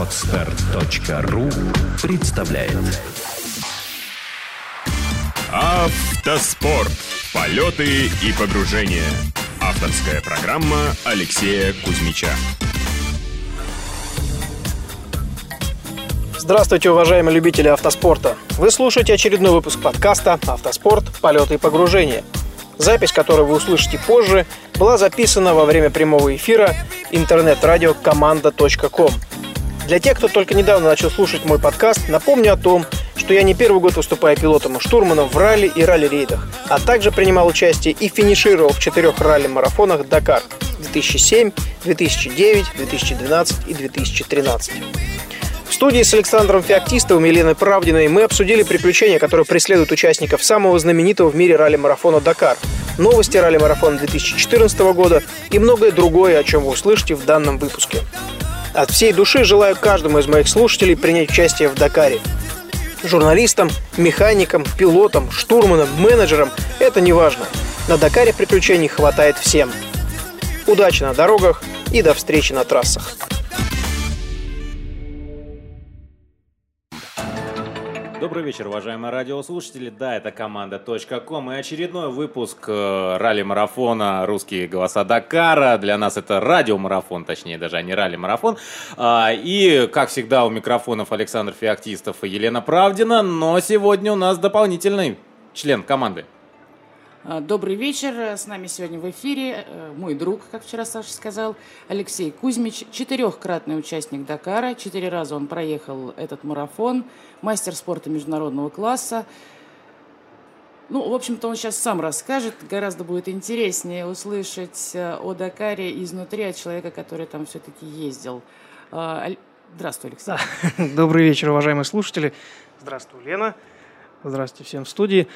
Отстар.ру представляет Автоспорт. Полеты и погружения. Авторская программа Алексея Кузьмича. Здравствуйте, уважаемые любители автоспорта! Вы слушаете очередной выпуск подкаста «Автоспорт. Полеты и погружения». Запись, которую вы услышите позже, была записана во время прямого эфира интернет-радио команда.ком. Для тех, кто только недавно начал слушать мой подкаст, напомню о том, что я не первый год выступаю пилотом и штурманом в ралли и ралли-рейдах, а также принимал участие и финишировал в четырех ралли-марафонах «Дакар» 2007, 2009, 2012 и 2013. В студии с Александром Феоктистовым и Еленой Правдиной мы обсудили приключения, которые преследуют участников самого знаменитого в мире ралли-марафона «Дакар», новости ралли-марафона 2014 года и многое другое, о чем вы услышите в данном выпуске. От всей души желаю каждому из моих слушателей принять участие в Дакаре. Журналистам, механикам, пилотам, штурманам, менеджерам – это не важно. На Дакаре приключений хватает всем. Удачи на дорогах и до встречи на трассах. Добрый вечер, уважаемые радиослушатели. Да, это команда .ком и очередной выпуск э, ралли-марафона «Русские голоса Дакара». Для нас это радиомарафон, точнее даже, а не ралли-марафон. А, и, как всегда, у микрофонов Александр Феоктистов и Елена Правдина. Но сегодня у нас дополнительный член команды. А, Добрый вечер. С нами сегодня в эфире э, мой друг, как вчера Саша сказал, Алексей Кузьмич, четырехкратный участник Дакара. Четыре раза он проехал этот марафон, мастер спорта международного класса. Ну, в общем-то, он сейчас сам расскажет. Гораздо будет интереснее услышать э, о Дакаре изнутри от человека, который там все-таки ездил. А, Здравствуй, Алексей. Добрый вечер, уважаемые слушатели. Здравствуй, Лена. Здравствуйте всем в студии.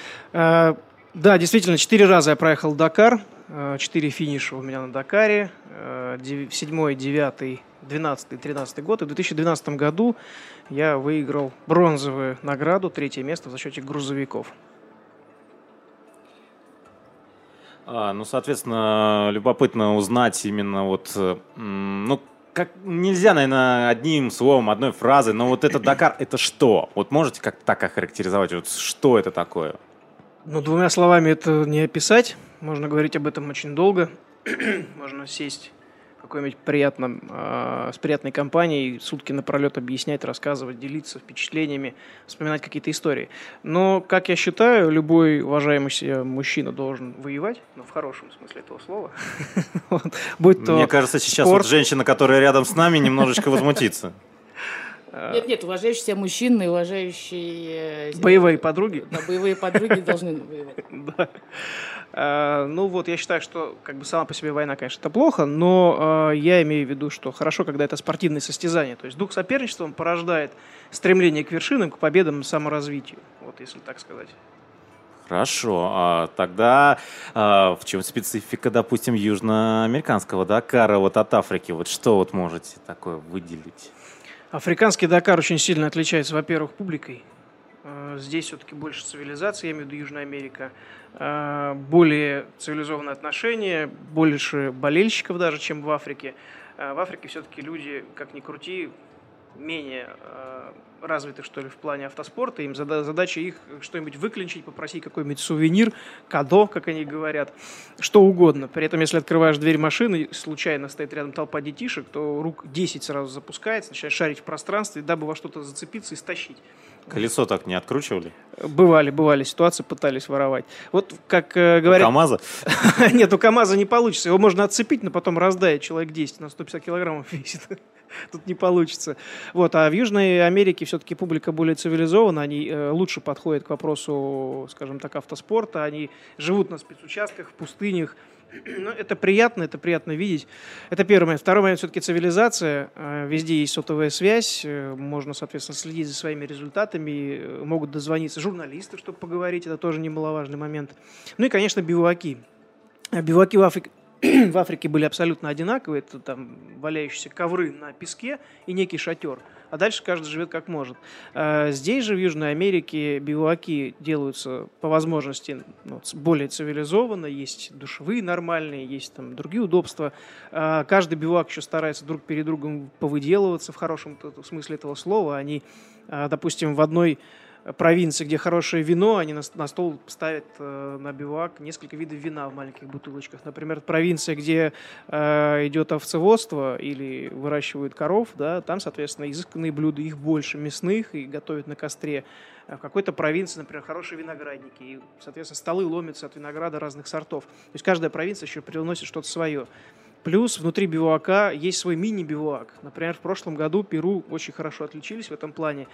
Да, действительно, четыре раза я проехал Дакар. Э, Четыре финиша у меня на Дакаре. Э, Седьмой, девятый, двенадцатый, тринадцатый год. И в 2012 году я выиграл бронзовую награду, третье место в зачете грузовиков. А, ну, соответственно, любопытно узнать именно вот, э, ну, как нельзя, наверное, одним словом, одной фразой, но вот этот Дакар, это что? Вот можете как-то так охарактеризовать, вот что это такое? Ну, двумя словами это не описать. Можно говорить об этом очень долго. Можно сесть в какой-нибудь приятном, э, с приятной компанией, сутки напролет объяснять, рассказывать, делиться впечатлениями, вспоминать какие-то истории. Но, как я считаю, любой уважаемый себя мужчина должен воевать, ну, в хорошем смысле этого слова. Будь то Мне кажется, сейчас вот женщина, которая рядом с нами, немножечко возмутится. Нет, нет, уважающий себя мужчина и уважающие... э, боевые подруги. Да, боевые подруги должны воевать. Да. А, Ну вот, я считаю, что как бы сама по себе война, конечно, это плохо, но я имею в виду, что хорошо, когда это спортивное состязание. То есть дух соперничества он порождает стремление к вершинам, к победам, саморазвитию. Вот, если так сказать. Хорошо, а тогда а, в чем специфика, допустим, южноамериканского Дакара вот от Африки? Вот что вот можете такое выделить? Африканский Дакар очень сильно отличается, во-первых, публикой. Э, Здесь все-таки больше цивилизации, я имею в виду Южная Америка. Э, Более цивилизованные отношения, больше болельщиков даже, чем в Африке. Э, В Африке все-таки люди, как ни крути, менее э, развиты, что ли, в плане автоспорта. Им зада- задача их что-нибудь выклинчить, попросить какой-нибудь сувенир, кадо, как они говорят, что угодно. При этом, если открываешь дверь машины, случайно стоит рядом толпа детишек, то рук 10 сразу запускается, начинаешь шарить в пространстве, дабы во что-то зацепиться и стащить. Колесо так не откручивали? Бывали, бывали ситуации, пытались воровать. Вот как э, говорят... КамАЗа? Нет, у КамАЗа не получится. Его можно отцепить, но потом раздает. Человек 10 на 150 килограммов весит. Тут не получится. Вот. А в Южной Америке все-таки публика более цивилизована. Они э, лучше подходят к вопросу, скажем так, автоспорта. Они живут на спецучастках, в пустынях. Ну, это приятно, это приятно видеть. Это первый момент. Второй момент все-таки цивилизация. Э, Везде есть сотовая связь, э, можно, соответственно, следить за своими результатами, могут дозвониться журналисты, чтобы поговорить, это тоже немаловажный момент. Ну и, конечно, биваки. А Биваки в, Афри- в Африке были абсолютно одинаковые. Это там валяющиеся ковры на песке и некий шатер. А дальше каждый живет как может. А здесь же, в Южной Америке, бивуаки делаются по возможности ну, более цивилизованно. Есть душевые нормальные, есть там другие удобства. А каждый бивуак еще старается друг перед другом повыделываться в хорошем смысле этого слова. Они, а, допустим, в одной провинции, где хорошее вино, они на, на стол ставят э, на бивак несколько видов вина в маленьких бутылочках. Например, провинция, где э, идет овцеводство или выращивают коров, да, там, соответственно, изысканные блюда, их больше мясных и готовят на костре. В какой-то провинции, например, хорошие виноградники, и, соответственно, столы ломятся от винограда разных сортов. То есть каждая провинция еще приносит что-то свое. Плюс внутри бивуака есть свой мини-бивуак. Например, в прошлом году Перу очень хорошо отличились в этом плане.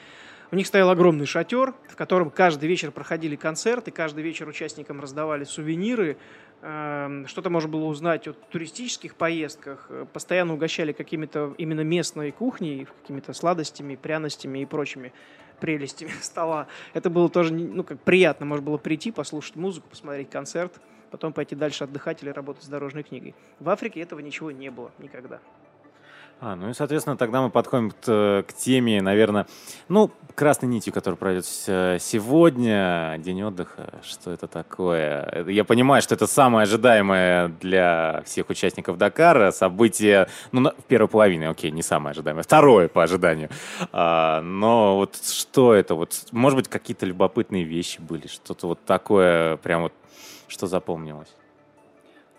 У них стоял огромный шатер, в котором каждый вечер проходили концерты, каждый вечер участникам раздавали сувениры, эм, что-то можно было узнать о туристических поездках, постоянно угощали какими-то именно местной кухней, какими-то сладостями, пряностями и прочими прелестями стола. Это было тоже ну, как приятно, можно было прийти, послушать музыку, посмотреть концерт, потом пойти дальше отдыхать или работать с дорожной книгой. В Африке этого ничего не было никогда. А, ну и, соответственно, тогда мы подходим к, к теме, наверное, ну, красной нитью, которая пройдет сегодня, день отдыха. Что это такое? Я понимаю, что это самое ожидаемое для всех участников Дакара событие, ну, в первой половине, окей, не самое ожидаемое, второе по ожиданию. А, но вот что это? Вот, может быть, какие-то любопытные вещи были, что-то вот такое, прям вот, что запомнилось?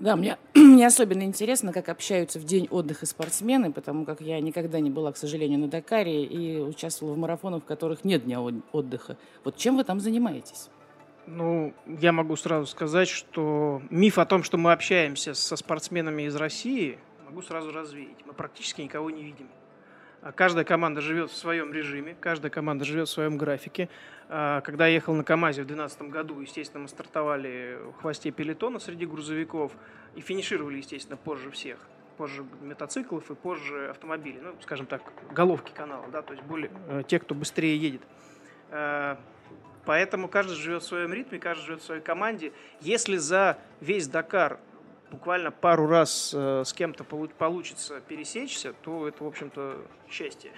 Да, мне, мне особенно интересно, как общаются в день отдыха спортсмены, потому как я никогда не была, к сожалению, на Дакаре и участвовала в марафонах, в которых нет дня отдыха. Вот чем вы там занимаетесь? Ну, я могу сразу сказать, что миф о том, что мы общаемся со спортсменами из России, могу сразу развеять. Мы практически никого не видим. А каждая команда живет в своем режиме, каждая команда живет в своем графике. А, когда я ехал на КАМАЗе в 2012 году, естественно, мы стартовали в хвосте пелетона среди грузовиков и финишировали, естественно, позже всех. Позже мотоциклов и позже автомобилей. Ну, скажем так, головки канала, да, то есть более, э, те, кто быстрее едет. А, поэтому каждый живет в своем ритме, каждый живет в своей команде. Если за весь Дакар буквально пару раз э, с кем-то получится пересечься, то это, в общем-то, счастье.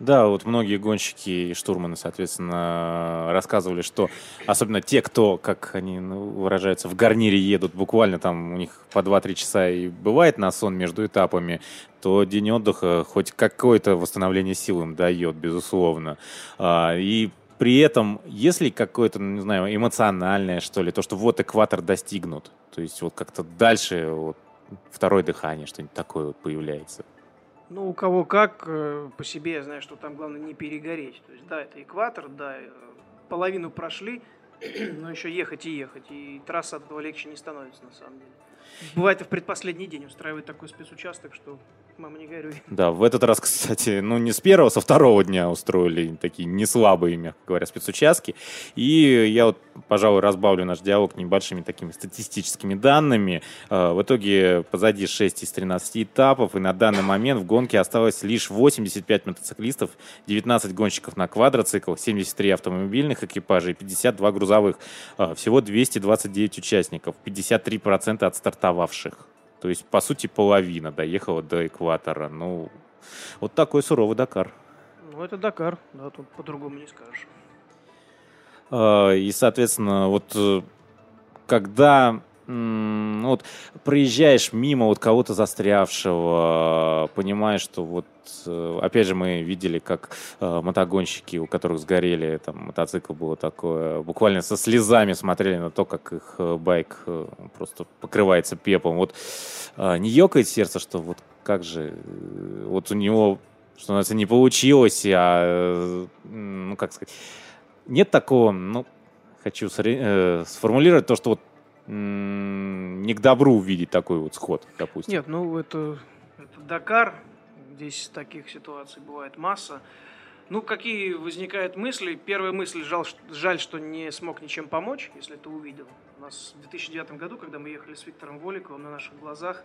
Да, вот многие гонщики и штурманы, соответственно, рассказывали, что особенно те, кто, как они ну, выражаются, в гарнире едут, буквально там у них по 2-3 часа и бывает на сон между этапами, то день отдыха хоть какое-то восстановление сил им дает, безусловно. А, и при этом, если какое-то, ну, не знаю, эмоциональное, что ли, то, что вот экватор достигнут, то есть вот как-то дальше вот, второе дыхание, что-нибудь такое вот появляется. Ну, у кого как, э, по себе я знаю, что там главное не перегореть. То есть, да, это экватор, да, э, половину прошли, но еще ехать и ехать. И трасса от этого легче не становится, на самом деле. Бывает и в предпоследний день устраивает такой спецучасток, что мама не горюй. Да, в этот раз, кстати, ну не с первого, со второго дня устроили такие не слабые, мягко говоря, спецучастки. И я вот, пожалуй, разбавлю наш диалог небольшими такими статистическими данными. Э, в итоге позади 6 из 13 этапов, и на данный момент в гонке осталось лишь 85 мотоциклистов, 19 гонщиков на квадроциклах, 73 автомобильных экипажей, 52 грузовых. Э, всего 229 участников, 53% от стартовавших. То есть, по сути, половина доехала до экватора. Ну, вот такой суровый Дакар. Ну, это Дакар, да, тут по-другому не скажешь. А, и, соответственно, вот э, когда ну, вот проезжаешь мимо вот кого-то застрявшего, понимаешь, что вот, э, опять же, мы видели, как э, мотогонщики, у которых сгорели, там, мотоцикл было такое, буквально со слезами смотрели на то, как их э, байк э, просто покрывается пеплом. Вот э, не ёкает сердце, что вот как же, вот у него, что у нас не получилось, а, ну, как сказать, нет такого, ну, хочу сформулировать то, что вот не к добру увидеть такой вот сход, допустим. Нет, ну это, это Дакар, здесь таких ситуаций бывает масса. Ну, какие возникают мысли? Первая мысль, жаль, жаль, что не смог ничем помочь, если ты увидел. У нас в 2009 году, когда мы ехали с Виктором Воликовым на наших глазах,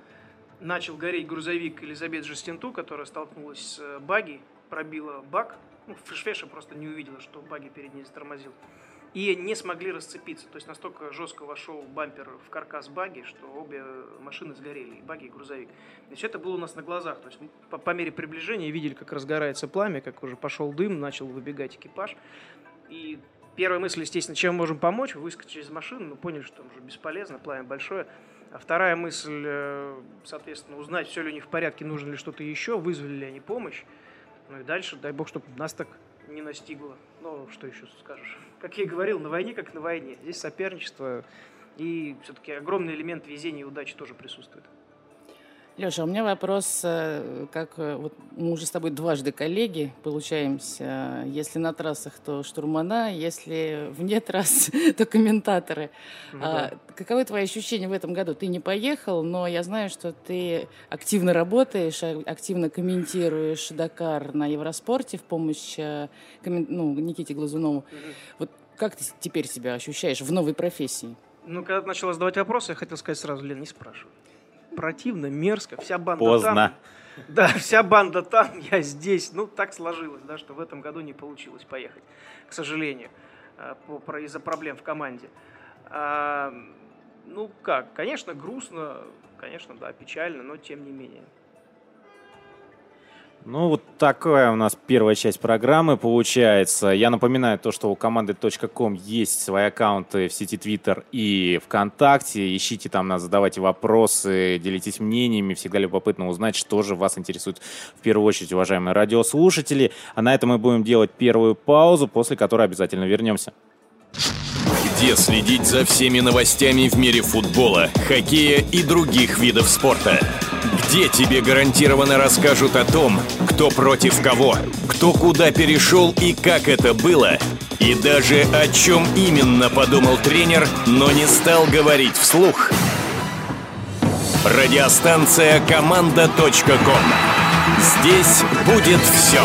начал гореть грузовик Елизабет Жестинту, которая столкнулась с баги, пробила бак. Ну, Фрешфеша просто не увидела, что баги перед ней затормозил. И не смогли расцепиться. То есть настолько жестко вошел бампер в каркас баги, что обе машины сгорели, и баги, и грузовик. Все это было у нас на глазах. То есть по, по мере приближения видели, как разгорается пламя, как уже пошел дым, начал выбегать экипаж. И первая мысль, естественно, чем можем помочь, выскочить из машины, мы поняли, что уже бесполезно, пламя большое. А вторая мысль, э, соответственно, узнать, все ли у них в порядке, нужно ли что-то еще, вызвали ли они помощь. Ну и дальше, дай бог, чтобы нас так не настигло. Ну, что еще скажешь? Как я и говорил, на войне как на войне. Здесь соперничество и все-таки огромный элемент везения и удачи тоже присутствует. Леша, у меня вопрос, э, как э, вот мы уже с тобой дважды коллеги получаемся. Если на трассах, то штурмана, если вне трасс, то комментаторы. Ну, да. а, каковы твои ощущения в этом году? Ты не поехал, но я знаю, что ты активно работаешь, а, активно комментируешь Дакар на Евроспорте в помощь э, ну, Никите Глазунову. Угу. Вот как ты теперь себя ощущаешь в новой профессии? Ну, когда ты начала задавать вопросы, я хотел сказать сразу, Лен, не спрашивай противно, мерзко, вся банда Поздно. там. Да, вся банда там, я здесь. Ну, так сложилось, да, что в этом году не получилось поехать, к сожалению, э, из-за проблем в команде. А, ну как, конечно, грустно, конечно, да, печально, но тем не менее. Ну, вот такая у нас первая часть программы получается. Я напоминаю то, что у команды .com есть свои аккаунты в сети Twitter и ВКонтакте. Ищите там нас, задавайте вопросы, делитесь мнениями. Всегда любопытно узнать, что же вас интересует в первую очередь, уважаемые радиослушатели. А на этом мы будем делать первую паузу, после которой обязательно вернемся. Где следить за всеми новостями в мире футбола, хоккея и других видов спорта? Где тебе гарантированно расскажут о том, кто против кого, кто куда перешел и как это было, и даже о чем именно подумал тренер, но не стал говорить вслух. Радиостанция команда.ком. Здесь будет все.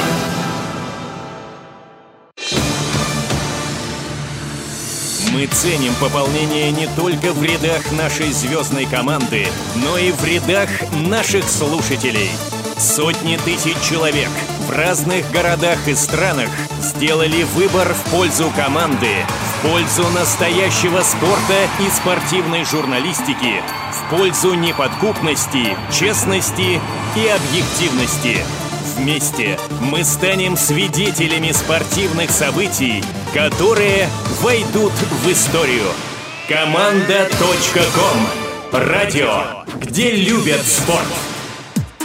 Мы ценим пополнение не только в рядах нашей звездной команды, но и в рядах наших слушателей. Сотни тысяч человек в разных городах и странах сделали выбор в пользу команды, в пользу настоящего спорта и спортивной журналистики, в пользу неподкупности, честности и объективности – Вместе мы станем свидетелями спортивных событий, которые войдут в историю. Команда.ком. Радио, где любят спорт.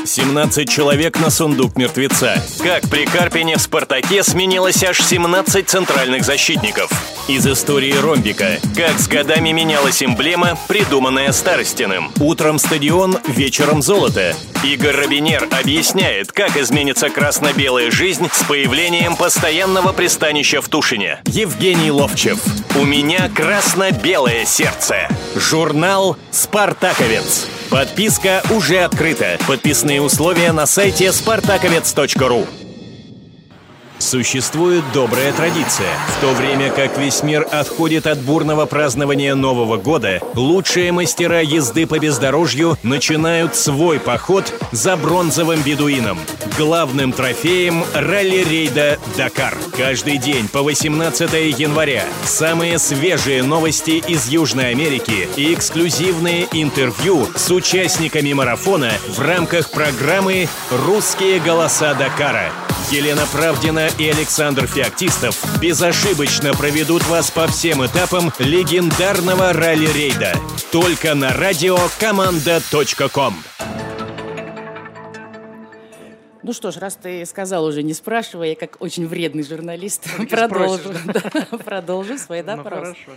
17 человек на сундук мертвеца. Как при Карпине в «Спартаке» сменилось аж 17 центральных защитников. Из истории ромбика. Как с годами менялась эмблема, придуманная Старостиным. Утром стадион, вечером золото. Игорь Робинер объясняет, как изменится красно-белая жизнь с появлением постоянного пристанища в Тушине. Евгений Ловчев. У меня красно-белое сердце. Журнал «Спартаковец». Подписка уже открыта. Подписные условия на сайте spartakovец.ru. Существует добрая традиция. В то время как весь мир отходит от бурного празднования Нового года, лучшие мастера езды по бездорожью начинают свой поход за бронзовым бедуином, главным трофеем ралли-рейда «Дакар». Каждый день по 18 января самые свежие новости из Южной Америки и эксклюзивные интервью с участниками марафона в рамках программы «Русские голоса Дакара». Елена Правдина и Александр Феоктистов безошибочно проведут вас по всем этапам легендарного ралли-рейда. Только на радио команда.ком. Ну что ж, раз ты сказал уже, не спрашивая, я как очень вредный журналист продолжу, да, продолжу свой допрос. Ну, хорошо.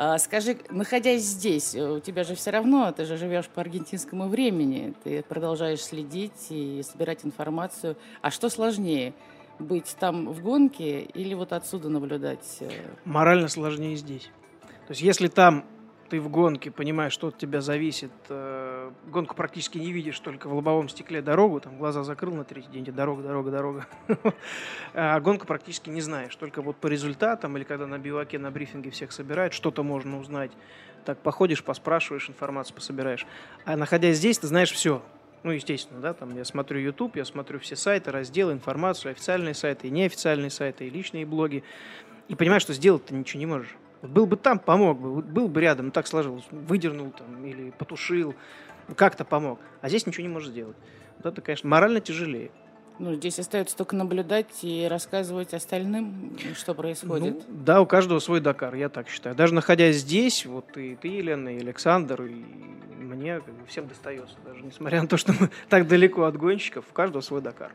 А, скажи, находясь здесь, э, у тебя же все равно, ты же живешь по аргентинскому времени, ты продолжаешь следить и собирать информацию. А что сложнее, быть там в гонке или вот отсюда наблюдать? Э? Морально сложнее здесь. То есть если там ты в гонке понимаешь, что от тебя зависит. Э, гонку практически не видишь, только в лобовом стекле дорогу, там глаза закрыл на третий день, дорога, дорога, дорога. А гонку практически не знаешь, только вот по результатам или когда на биваке, на брифинге всех собирают, что-то можно узнать. Так походишь, поспрашиваешь, информацию пособираешь. А находясь здесь, ты знаешь все. Ну, естественно, да, там я смотрю YouTube, я смотрю все сайты, разделы, информацию, официальные сайты, и неофициальные сайты, и личные блоги. и понимаешь, что сделать ты ничего не можешь. Был бы там, помог бы, был бы рядом, так сложилось, выдернул там или потушил, как-то помог. А здесь ничего не можешь сделать. Вот это, конечно, морально тяжелее. Ну, здесь остается только наблюдать и рассказывать остальным, что происходит. Ну, да, у каждого свой Дакар, я так считаю. Даже находясь здесь, вот и ты, Елена, и Александр, и мне как бы, всем достается. Даже несмотря на то, что мы так далеко от гонщиков, у каждого свой Дакар.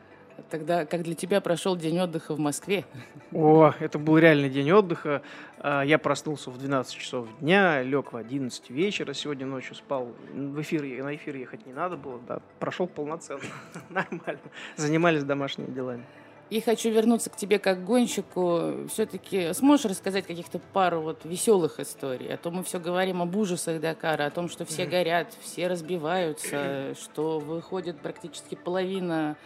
Тогда как для тебя прошел день отдыха в Москве? О, это был реальный день отдыха. А, я проснулся в 12 часов дня, лег в 11 вечера, сегодня ночью спал. В эфир, на эфир ехать не надо было, да, прошел полноценно, нормально. Занимались домашними делами. И хочу вернуться к тебе как гонщику. Все-таки сможешь рассказать каких-то пару вот веселых историй? А то мы все говорим об ужасах Дакара, о том, что все горят, все разбиваются, что выходит практически половина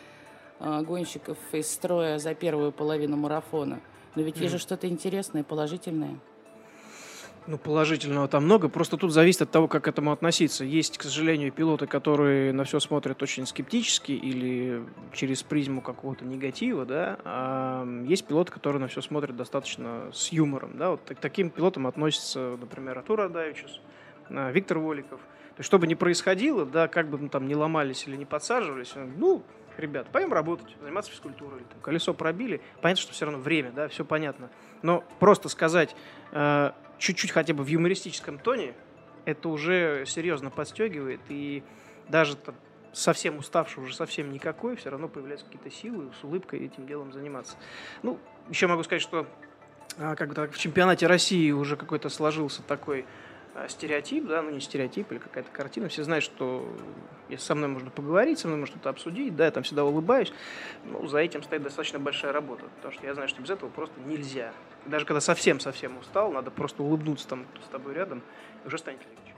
гонщиков из строя за первую половину марафона. Но ведь есть же что-то интересное, положительное. Ну, положительного там много, просто тут зависит от того, как к этому относиться. Есть, к сожалению, пилоты, которые на все смотрят очень скептически или через призму какого-то негатива, да, а есть пилоты, которые на все смотрят достаточно с юмором, да, вот к таким пилотам относится, например, Артур Адаевичус, а, Виктор Воликов. То есть, что бы ни происходило, да, как бы мы там не ломались или не подсаживались, ну, ребят, пойдем работать, заниматься физкультурой, там, колесо пробили, понятно, что все равно время, да, все понятно. Но просто сказать э, чуть-чуть хотя бы в юмористическом тоне, это уже серьезно подстегивает, и даже там, совсем уставший, уже совсем никакой, все равно появляются какие-то силы с улыбкой этим делом заниматься. Ну, еще могу сказать, что э, как бы так, в чемпионате России уже какой-то сложился такой а, стереотип, да, ну не стереотип или какая-то картина. Все знают, что если со мной можно поговорить, со мной можно что-то обсудить, да, я там всегда улыбаюсь. Ну, за этим стоит достаточно большая работа, потому что я знаю, что без этого просто нельзя. Даже когда совсем-совсем устал, надо просто улыбнуться там с тобой рядом, и уже станет легче.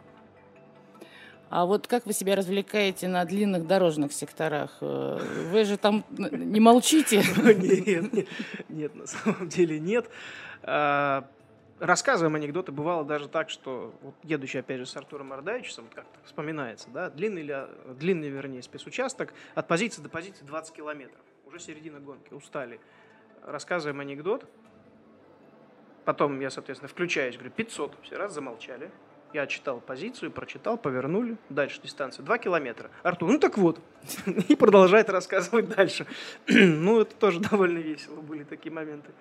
А вот как вы себя развлекаете на длинных дорожных секторах? Э, вы же там не молчите? Нет, нет, на самом деле нет. Рассказываем анекдоты. Бывало даже так, что, вот, едучи опять же с Артуром Ардаевичем, вот как-то вспоминается, да, длинный, ли, длинный, вернее, спецучасток, от позиции до позиции 20 километров. Уже середина гонки, устали. Рассказываем анекдот. Потом я, соответственно, включаюсь, говорю, 500. Все раз замолчали. Я читал позицию, прочитал, повернули. Дальше дистанция 2 километра. Артур, ну так вот. И продолжает рассказывать дальше. ну, это тоже довольно весело были такие моменты.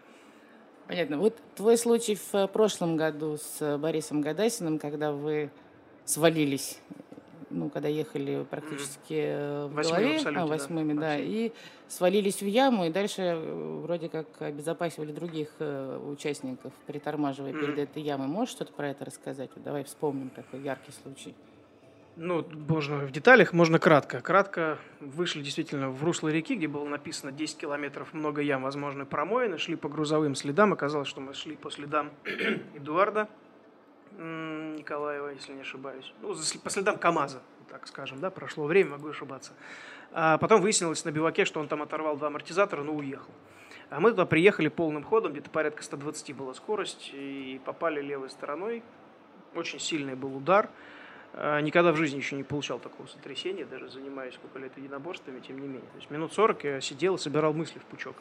Понятно. Вот твой случай в э, прошлом году с э, Борисом Гадасиным, когда вы свалились, ну, когда ехали практически mm. в голове, а, восьмыми, да, да и свалились в яму, и дальше вроде как обезопасивали других участников, притормаживая mm. перед этой ямой. Можешь что-то про это рассказать? Вот давай вспомним такой яркий случай. Ну, можно в деталях, можно кратко. Кратко вышли действительно в русло реки, где было написано 10 километров, много ям, возможны промоины. Шли по грузовым следам. Оказалось, что мы шли по следам Эдуарда Николаева, если не ошибаюсь. Ну, по следам КАМАЗа, так скажем, да, прошло время, могу ошибаться. А потом выяснилось на биваке, что он там оторвал два амортизатора, но уехал. А мы туда приехали полным ходом, где-то порядка 120 была скорость, и попали левой стороной. Очень сильный был удар. А, никогда в жизни еще не получал такого сотрясения, даже занимаясь сколько лет единоборствами, тем не менее. То есть минут 40 я сидел и собирал мысли в пучок.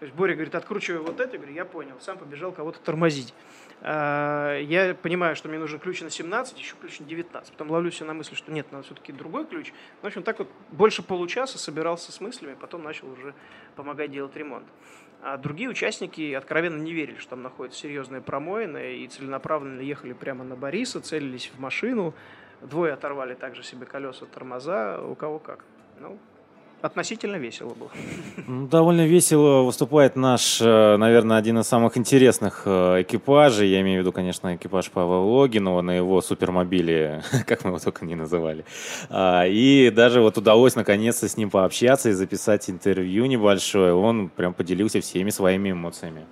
То есть Боря говорит, откручивай вот это, я говорю, я понял, сам побежал кого-то тормозить. А, я понимаю, что мне нужен ключ на 17, еще ключ на 19. Потом ловлю себя на мысли, что нет, надо все-таки другой ключ. В общем, так вот больше получаса собирался с мыслями, потом начал уже помогать делать ремонт. А другие участники откровенно не верили, что там находятся серьезные промоины, и целенаправленно ехали прямо на Бориса, целились в машину, Двое оторвали также себе колеса, тормоза, у кого как. Ну, относительно весело было. Ну, довольно весело выступает наш, э, наверное, один из самых интересных э, экипажей. Я имею в виду, конечно, экипаж Павла Логинова на его супермобиле, как мы его только не называли. А, и даже вот удалось наконец-то с ним пообщаться и записать интервью небольшое. Он прям поделился всеми своими эмоциями.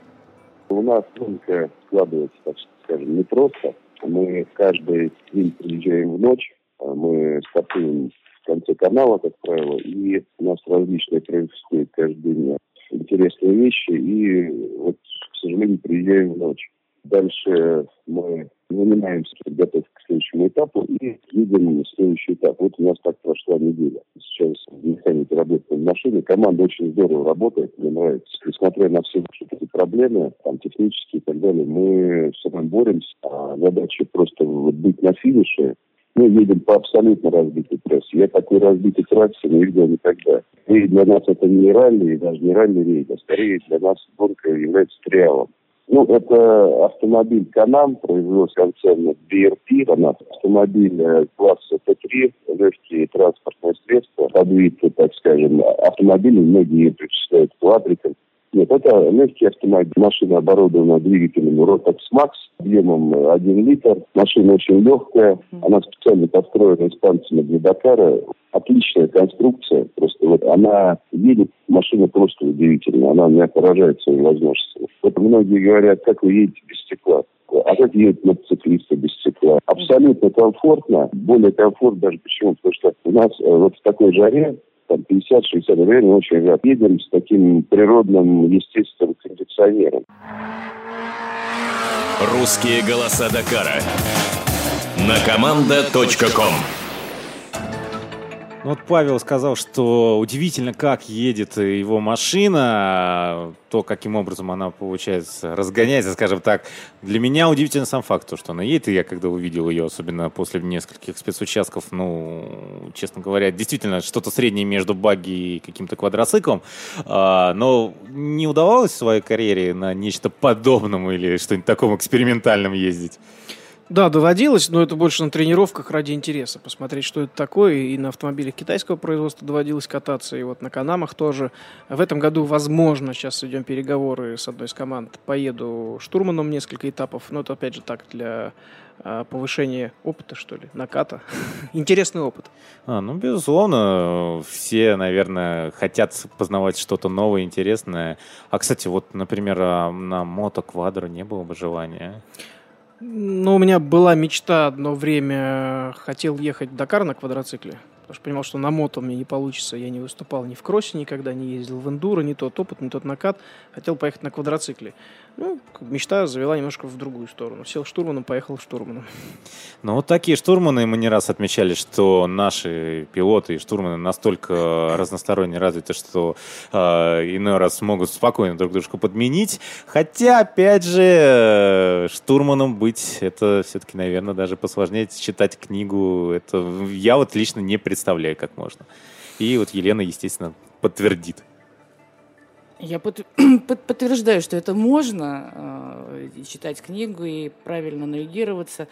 У нас гонка складывается, так скажем, непросто. Мы каждый день приезжаем в ночь, а мы стартуем в конце канала, как правило, и у нас различные происходят каждый день интересные вещи, и вот, к сожалению, приезжаем в ночь. Дальше мы занимаемся подготовкой к следующему этапу и едем на следующий этап. Вот у нас так прошла неделя. Сейчас станете работать на машине. Команда очень здорово работает, мне нравится. Несмотря на все эти проблемы, там, технические и так далее, мы с вами боремся. А задача просто быть на финише, мы едем по абсолютно разбитой трассе. Я такой разбитой трассы не видел никогда. И для нас это не ралли, даже не ралли рейд, а скорее для нас гонка является триалом. Ну, это автомобиль Канам, производство концерна BRP, она автомобиль класса Т3, легкие транспортные средства, подвид, так скажем, автомобили, многие причисляют к. Нет, это легкий автомобиль. Машина оборудована двигателем Rotax Max объемом 1 литр. Машина очень легкая. Она специально построена испанцами для Дакара. Отличная конструкция. Просто вот она едет, машина просто удивительная. Она меня поражает своими возможностями. Вот многие говорят, как вы едете без стекла. А как едет мотоциклисты без стекла? Абсолютно комфортно. Более комфортно даже почему? Потому что у нас э, вот в такой жаре там 50-60 реально очень рад. Едем с таким природным, естественным кондиционером. Русские голоса Дакара. На команда.ком ну, вот Павел сказал, что удивительно, как едет его машина, то, каким образом она, получается, разгоняется, скажем так. Для меня удивительно сам факт, то, что она едет, и я когда увидел ее, особенно после нескольких спецучастков, ну, честно говоря, действительно, что-то среднее между багги и каким-то квадроциклом, а, но не удавалось в своей карьере на нечто подобном или что-нибудь таком экспериментальном ездить? Да, доводилось, но это больше на тренировках ради интереса. Посмотреть, что это такое. И на автомобилях китайского производства доводилось кататься, и вот на Канамах тоже. В этом году, возможно, сейчас идем переговоры с одной из команд. Поеду штурманом несколько этапов. Но это, опять же, так, для а, повышения опыта, что ли, наката. Интересный опыт. А, ну, безусловно, все, наверное, хотят познавать что-то новое, интересное. А, кстати, вот, например, а, на мото квадро не было бы желания? Ну, у меня была мечта одно время, хотел ехать в Дакар на квадроцикле, потому что понимал, что на мото мне не получится. Я не выступал ни в кроссе никогда, не ездил в эндуро, не тот опыт, не тот накат. Хотел поехать на квадроцикле. Ну, мечта завела немножко в другую сторону. Сел штурманом, поехал штурманом. Ну, вот такие штурманы мы не раз отмечали, что наши пилоты и штурманы настолько разносторонне развиты, что э, иной раз могут спокойно друг дружку подменить. Хотя, опять же, штурманом быть, это все-таки, наверное, даже посложнее читать книгу. Это я вот лично не представляю, как можно. И вот Елена, естественно, подтвердит. Я под, подтверждаю, что это можно, э, читать книгу и правильно навигироваться.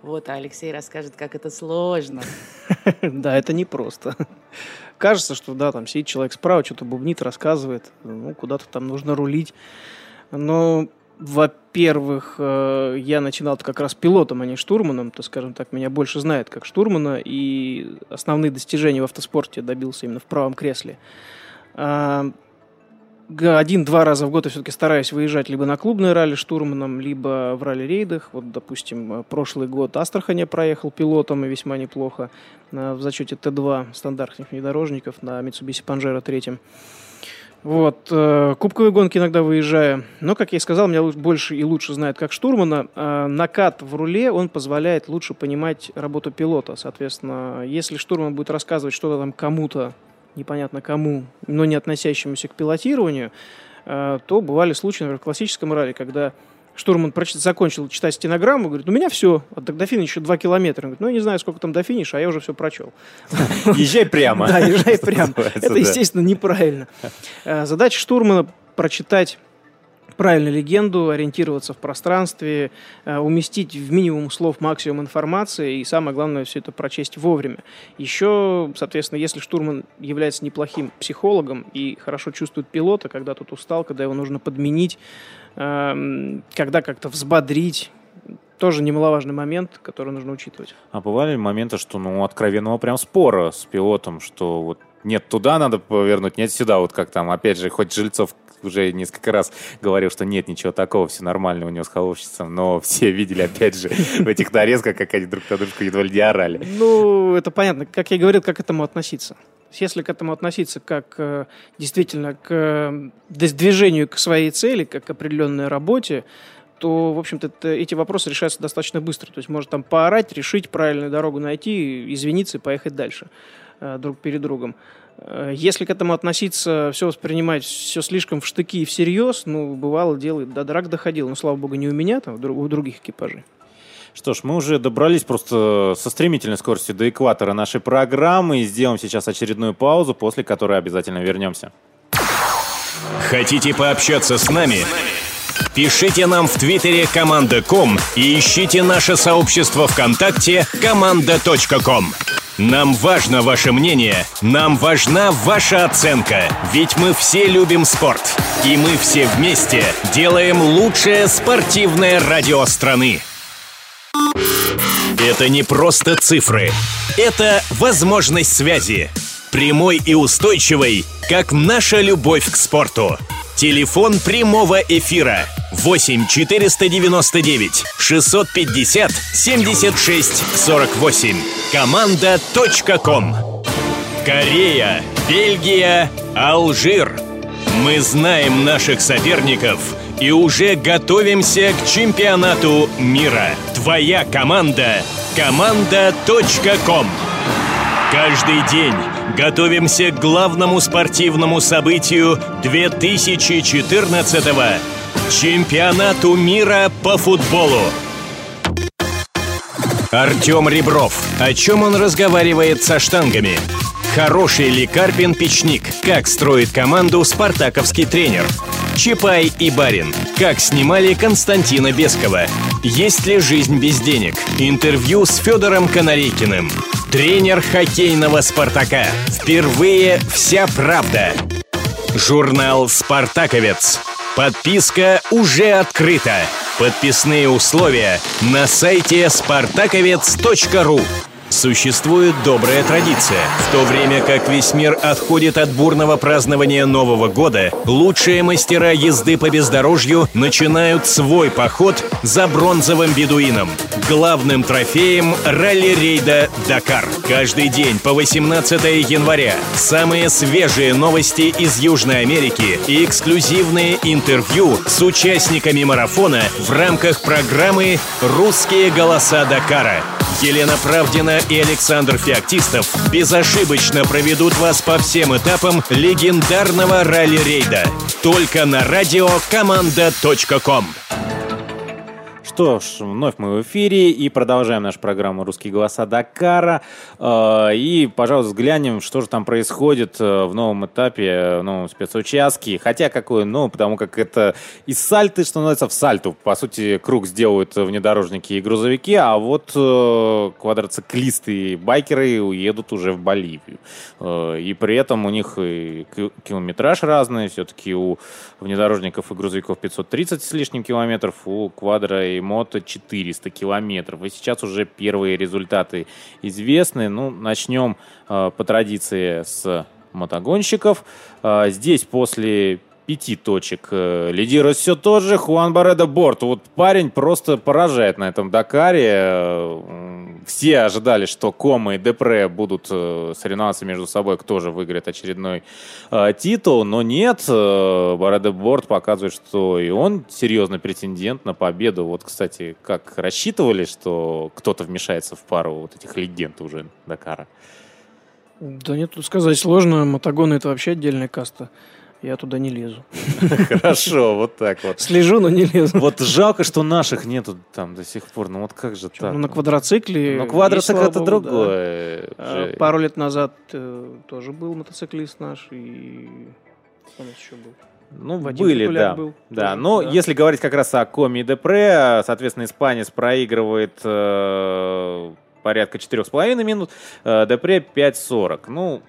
Вот, а Алексей расскажет, как это сложно. Да, это непросто. Кажется, что да, там сидит человек справа, что-то бубнит, рассказывает, ну, куда-то там нужно рулить. Но, во-первых, э, я начинал как раз пилотом, а не штурманом, то, скажем так, меня больше знает как штурмана, и основные достижения в автоспорте добился именно в правом кресле. А, один-два раза в год я все-таки стараюсь выезжать либо на клубные ралли штурманом, либо в ралли-рейдах. Вот, допустим, э, прошлый год Астрахань я проехал пилотом и весьма неплохо в зачете Т2 стандартных внедорожников на Mitsubishi Pajero 3. Вот, э, кубковые гонки иногда выезжаю. Но, как я и сказал, меня больше и лучше знает как штурмана. Э, накат в руле, он позволяет лучше понимать работу пилота. Соответственно, если штурман будет рассказывать что-то там кому-то непонятно кому, но не относящемуся к пилотированию, э, то бывали случаи, например, в классическом ралли, когда штурман прочит, закончил читать стенограмму, говорит, у меня все, а до финиша еще два километра. Он говорит, ну, я не знаю, сколько там до финиша, а я уже все прочел. Езжай прямо. Да, езжай прямо. Это, естественно, неправильно. Э, задача штурмана прочитать правильно легенду, ориентироваться в пространстве, э, уместить в минимум слов максимум информации и, самое главное, все это прочесть вовремя. Еще, соответственно, если штурман является неплохим психологом и хорошо чувствует пилота, когда тот устал, когда его нужно подменить, эм, когда как-то взбодрить, тоже немаловажный момент, который нужно учитывать. А бывали моменты, что, ну, откровенного прям спора с пилотом, что вот нет, туда надо повернуть, нет, сюда, вот как там, опять же, хоть Жильцов уже несколько раз говорил, что нет ничего такого, все нормально у него с холовщицем, но все видели, опять же, в этих нарезках, как они друг на дружку едва ли не орали. Ну, это понятно. Как я говорил, как к этому относиться? Если к этому относиться как э, действительно к э, движению к своей цели, как к определенной работе, то, в общем-то, эти вопросы решаются достаточно быстро. То есть можно там поорать, решить правильную дорогу найти, извиниться и поехать дальше друг перед другом. Э, если к этому относиться, все воспринимать все слишком в штыки и всерьез, ну, бывало, делает, до драк доходил. Но, слава богу, не у меня, там, у других экипажей. Что ж, мы уже добрались просто со стремительной скоростью до экватора нашей программы и сделаем сейчас очередную паузу, после которой обязательно вернемся. Хотите пообщаться с нами? Пишите нам в Твиттере команда.ком и ищите наше сообщество ВКонтакте команда.ком. Нам важно ваше мнение, нам важна ваша оценка, ведь мы все любим спорт. И мы все вместе делаем лучшее спортивное радио страны. Это не просто цифры. Это возможность связи. Прямой и устойчивой, как наша любовь к спорту. Телефон прямого эфира 8 499 650 76 48. Команда.ком. Корея, Бельгия, Алжир. Мы знаем наших соперников – и уже готовимся к чемпионату мира. Твоя команда – команда.ком. Каждый день готовимся к главному спортивному событию 2014 чемпионату мира по футболу. Артем Ребров. О чем он разговаривает со штангами? Хороший ли Карпин Печник? Как строит команду спартаковский тренер? Чапай и Барин. Как снимали Константина Бескова. Есть ли жизнь без денег? Интервью с Федором Конорейкиным. Тренер хоккейного «Спартака». Впервые вся правда. Журнал «Спартаковец». Подписка уже открыта. Подписные условия на сайте spartakovец.ru. Существует добрая традиция. В то время как весь мир отходит от бурного празднования Нового года, лучшие мастера езды по бездорожью начинают свой поход за бронзовым бедуином, главным трофеем ралли-рейда «Дакар». Каждый день по 18 января самые свежие новости из Южной Америки и эксклюзивные интервью с участниками марафона в рамках программы «Русские голоса Дакара». Елена Правдина и Александр Феоктистов безошибочно проведут вас по всем этапам легендарного ралли-рейда. Только на радио команда.ком. Что ж, вновь мы в эфире и продолжаем нашу программу «Русские голоса Дакара». Э, и, пожалуйста, взглянем, что же там происходит э, в новом этапе, в новом спецучастке. Хотя какой, ну, потому как это из сальты становится в сальту. По сути, круг сделают внедорожники и грузовики, а вот э, квадроциклисты и байкеры уедут уже в Боливию. И при этом у них километраж разный. Все-таки у внедорожников и грузовиков 530 с лишним километров, у квадро и мото 400 километров. И сейчас уже первые результаты известны. Ну, начнем э, по традиции с мотогонщиков. Э, здесь после пяти точек. Э, лидирует все тот же Хуан Баредо Борт. Вот парень просто поражает на этом Дакаре. Э, все ожидали, что Кома и Депре будут э, соревноваться между собой, кто же выиграет очередной титул, но нет. Баредо Борт показывает, что и он серьезный претендент на победу. Вот, кстати, как рассчитывали, что кто-то вмешается в пару вот этих легенд уже Дакара? Да нет, тут сказать сложно. Мотогоны — это вообще отдельная каста. Я туда не лезу. Хорошо, вот так вот. Слежу, но не лезу. Вот жалко, что наших нету там до сих пор. Ну вот как же так? Ну на квадроцикле. Ну квадроцикл это другое. А, пару лет назад э, тоже был мотоциклист наш и нас еще был? Ну, Вадим были, да. Был, да. Тоже, Но да. если говорить как раз о Коми и Депре, соответственно, испанец проигрывает э, порядка 4,5 минут, э, Депре 5,40. Ну,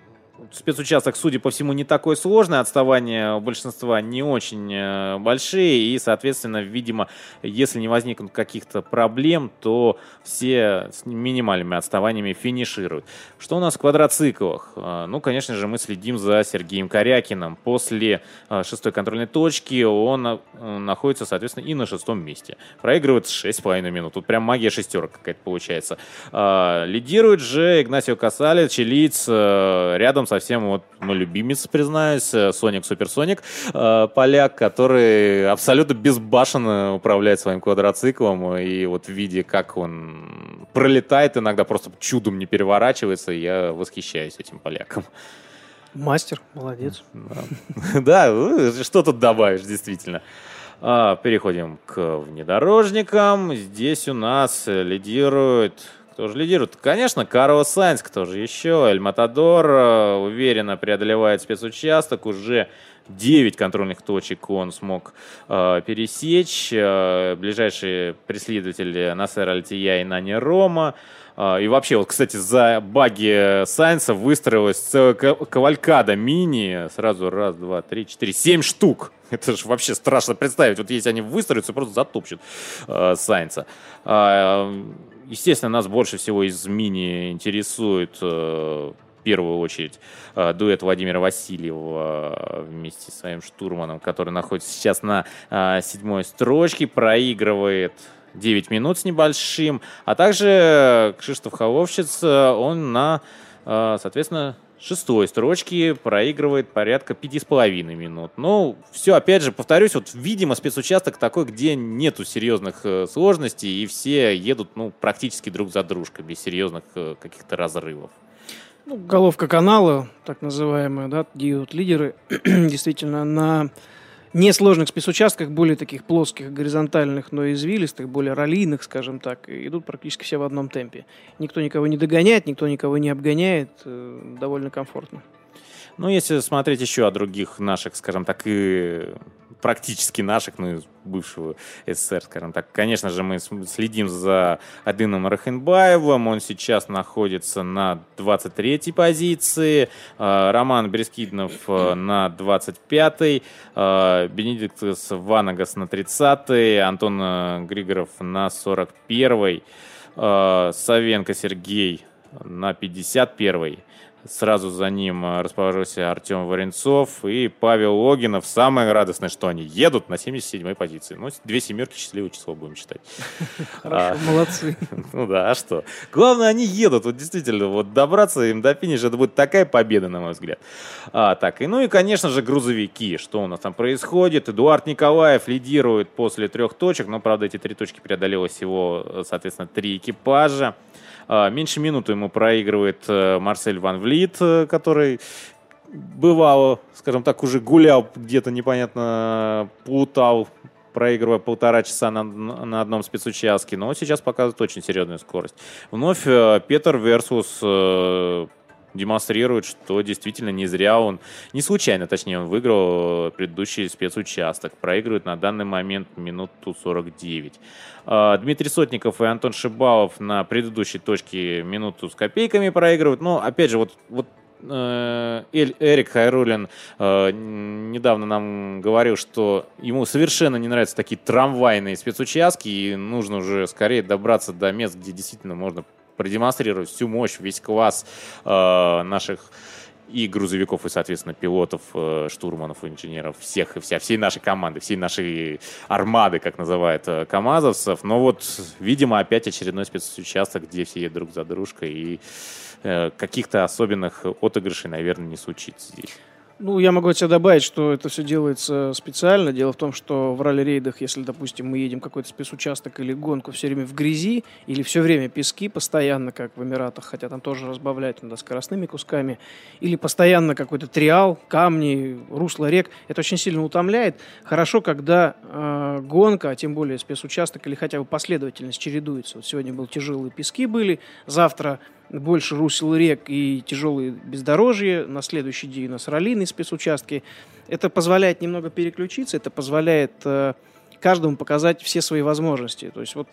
спецучасток, судя по всему, не такой сложный, отставания у большинства не очень э, большие, и, соответственно, видимо, если не возникнут каких-то проблем, то все с минимальными отставаниями финишируют. Что у нас в квадроциклах? Э, ну, конечно же, мы следим за Сергеем Корякиным. После э, шестой контрольной точки он находится, соответственно, и на шестом месте. Проигрывает 6,5 минут. Тут прям магия шестерок какая-то получается. Лидирует же Игнасио Касале, чилиец, рядом рядом совсем вот мой любимец, признаюсь, э, Соник Суперсоник, э, поляк, который абсолютно безбашенно управляет своим квадроциклом, и вот в виде, как он пролетает, иногда просто чудом не переворачивается, я восхищаюсь этим поляком. Мастер, молодец. Да, ну, что тут добавишь, действительно. А, переходим к внедорожникам. Здесь у нас лидирует... Кто же лидирует? Конечно, Карлос Сайнс, кто же еще? Эль Матадор э, уверенно преодолевает спецучасток. Уже 9 контрольных точек он смог э, пересечь. Э, ближайшие преследователи Насер Альтия и Нани Рома. А, и вообще, вот, кстати, за баги Сайнса выстроилась целая кавалькада мини. Сразу раз, два, три, четыре, семь штук. Это же вообще страшно представить. Вот если они выстроятся, просто затопчут э, Сайнса. Э, естественно, нас больше всего из мини интересует э, в первую очередь э, дуэт Владимира Васильева вместе с своим штурманом, который находится сейчас на э, седьмой строчке, проигрывает 9 минут с небольшим. А также Кшиштоф Холовщиц, он на, э, соответственно, шестой строчке проигрывает порядка пяти с половиной минут. Ну, все, опять же, повторюсь, вот, видимо, спецучасток такой, где нету серьезных э, сложностей, и все едут, ну, практически друг за дружкой, без серьезных э, каких-то разрывов. Ну, головка канала, так называемая, да, где идут лидеры, действительно, на несложных спецучастках, более таких плоских, горизонтальных, но извилистых, более раллийных, скажем так, идут практически все в одном темпе. Никто никого не догоняет, никто никого не обгоняет, э, довольно комфортно. Ну, если смотреть еще о других наших, скажем так, и практически наших, ну, бывшего СССР, скажем так. Конечно же, мы следим за Адыном Рахенбаевым. Он сейчас находится на 23-й позиции. А, Роман Брескиднов э, на 25-й. А, Бенедиктус Ванагас на 30-й. Антон э, Григоров на 41-й. А, Савенко Сергей на 51-й. Сразу за ним э, расположился Артем Варенцов и Павел Логинов. Самое радостное, что они едут на 77-й позиции. Ну, две семерки, счастливое число будем считать. Хорошо, а, молодцы. Ну да, а что? Главное, они едут. Вот действительно, вот добраться им до финиша, это будет такая победа, на мой взгляд. А, так, и ну и, конечно же, грузовики. Что у нас там происходит? Эдуард Николаев лидирует после трех точек, но, правда, эти три точки преодолело всего, соответственно, три экипажа. А, меньше минуты ему проигрывает э, Марсель Ван Влит, э, который бывало, скажем так, уже гулял где-то непонятно, плутал, проигрывая полтора часа на, на одном спецучастке, но сейчас показывает очень серьезную скорость. Вновь э, Петр Версус демонстрирует, что действительно не зря он, не случайно, точнее, он выиграл предыдущий спецучасток. Проигрывает на данный момент минуту 49. А, Дмитрий Сотников и Антон Шибалов на предыдущей точке минуту с копейками проигрывают. Но, опять же, вот, вот э, Эрик Хайрулин э, недавно нам говорил, что ему совершенно не нравятся такие трамвайные спецучастки, и нужно уже скорее добраться до мест, где действительно можно продемонстрировать всю мощь, весь класс э, наших и грузовиков, и, соответственно, пилотов, э, штурманов, инженеров, всех и вся, всей нашей команды, всей нашей армады, как называют э, КАМАЗовцев. Но вот, видимо, опять очередной спецучасток, где все едут друг за дружкой, и э, каких-то особенных отыгрышей, наверное, не случится здесь. Ну, я могу тебе добавить, что это все делается специально. Дело в том, что в ралли-рейдах, если, допустим, мы едем какой-то спецучасток или гонку все время в грязи, или все время пески постоянно, как в Эмиратах, хотя там тоже разбавляют иногда скоростными кусками, или постоянно какой-то триал, камни, русло рек, это очень сильно утомляет. Хорошо, когда э, гонка, а тем более спецучасток или хотя бы последовательность чередуется. Вот сегодня был тяжелые пески были, завтра больше русел рек и тяжелые бездорожья, на следующий день у нас раллийные спецучастки. Это позволяет немного переключиться, это позволяет э, каждому показать все свои возможности. То есть вот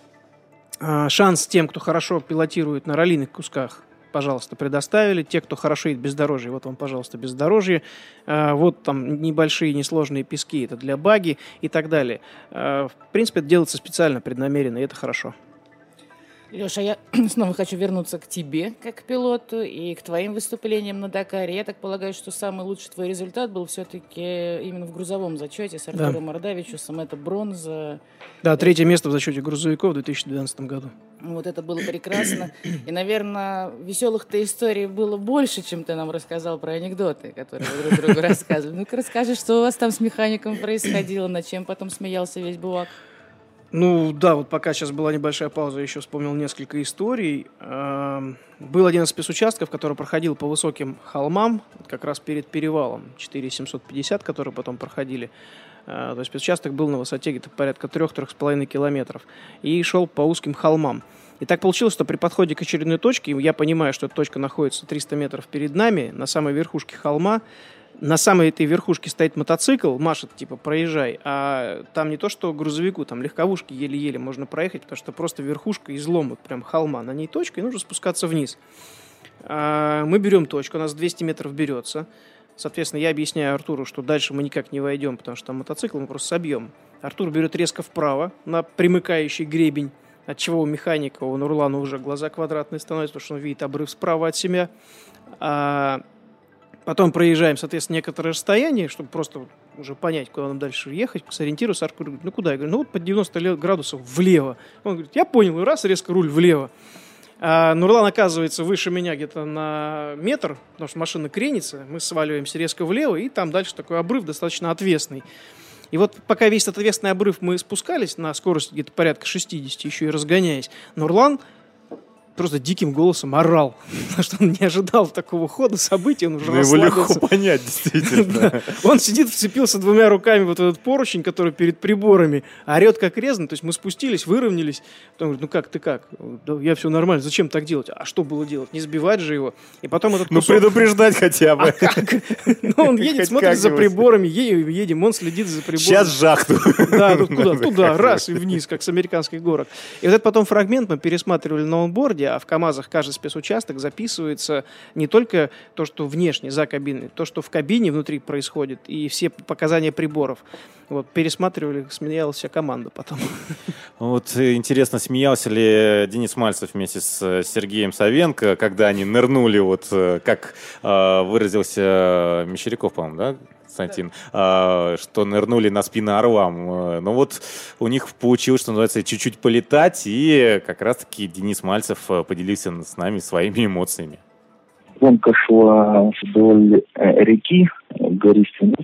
э, шанс тем, кто хорошо пилотирует на раллийных кусках, пожалуйста, предоставили. Те, кто хорошо едет бездорожье, вот вам, пожалуйста, бездорожье. Э, вот там небольшие, несложные пески, это для баги и так далее. Э, в принципе, это делается специально, преднамеренно, и это хорошо. Леша, я снова хочу вернуться к тебе, как к пилоту, и к твоим выступлениям на Дакаре. Я так полагаю, что самый лучший твой результат был все-таки именно в грузовом зачете с Артуром да. Мордавичусом. Это бронза. Да, третье место в зачете грузовиков в 2012 году. Вот это было прекрасно. И, наверное, веселых-то историй было больше, чем ты нам рассказал про анекдоты, которые вы друг другу рассказывали. Ну-ка расскажи, что у вас там с механиком происходило, над чем потом смеялся весь Булак. Ну да, вот пока сейчас была небольшая пауза, я еще вспомнил несколько историй. Эм, был один из спецучастков, который проходил по высоким холмам, как раз перед перевалом 4750, которые потом проходили. Э, то есть спецучасток был на высоте где-то порядка 3-3,5 километров и шел по узким холмам. И так получилось, что при подходе к очередной точке, я понимаю, что эта точка находится 300 метров перед нами, на самой верхушке холма, на самой этой верхушке стоит мотоцикл, машет, типа, проезжай, а там не то, что грузовику, там легковушки еле-еле можно проехать, потому что просто верхушка излом, вот прям холма, на ней точка, и нужно спускаться вниз. А мы берем точку, у нас 200 метров берется, соответственно, я объясняю Артуру, что дальше мы никак не войдем, потому что там мотоцикл мы просто собьем. Артур берет резко вправо на примыкающий гребень, от чего у механика, у Нурлана уже глаза квадратные становятся, потому что он видит обрыв справа от себя. А Потом проезжаем, соответственно, некоторое расстояние, чтобы просто уже понять, куда нам дальше ехать, сориентируюсь. Аркур говорит, ну куда? Я говорю, ну вот под 90 градусов влево. Он говорит, я понял, и раз, резко руль влево. А Нурлан оказывается выше меня где-то на метр, потому что машина кренится, мы сваливаемся резко влево, и там дальше такой обрыв достаточно отвесный. И вот пока весь этот отвесный обрыв мы спускались на скорость где-то порядка 60, еще и разгоняясь, Нурлан просто диким голосом орал, потому что он не ожидал такого хода событий, он уже ну, Его легко понять, действительно. Он сидит, вцепился двумя руками вот этот поручень, который перед приборами, орет как резан, то есть мы спустились, выровнялись, потом говорит, ну как, ты как? я все нормально, зачем так делать? А что было делать? Не сбивать же его. И потом этот Ну предупреждать хотя бы. А ну он едет, смотрит за приборами, едем, он следит за приборами. Сейчас жахну. Да, тут куда? Туда, раз и вниз, как с американских горок. И вот этот потом фрагмент мы пересматривали на онборде, городе, а в КАМАЗах каждый спецучасток записывается не только то, что внешне, за кабиной, то, что в кабине внутри происходит, и все показания приборов. Вот, пересматривали, смеялась вся команда потом. Вот интересно, смеялся ли Денис Мальцев вместе с Сергеем Савенко, когда они нырнули, вот э, как э, выразился Мещеряков, по-моему, да, Константин, да. что нырнули на спину орлам. Э, но вот у них получилось, что называется, чуть-чуть полетать, и как раз-таки Денис Мальцев э, поделился с нами своими эмоциями. Гонка шла вдоль э, реки, гористый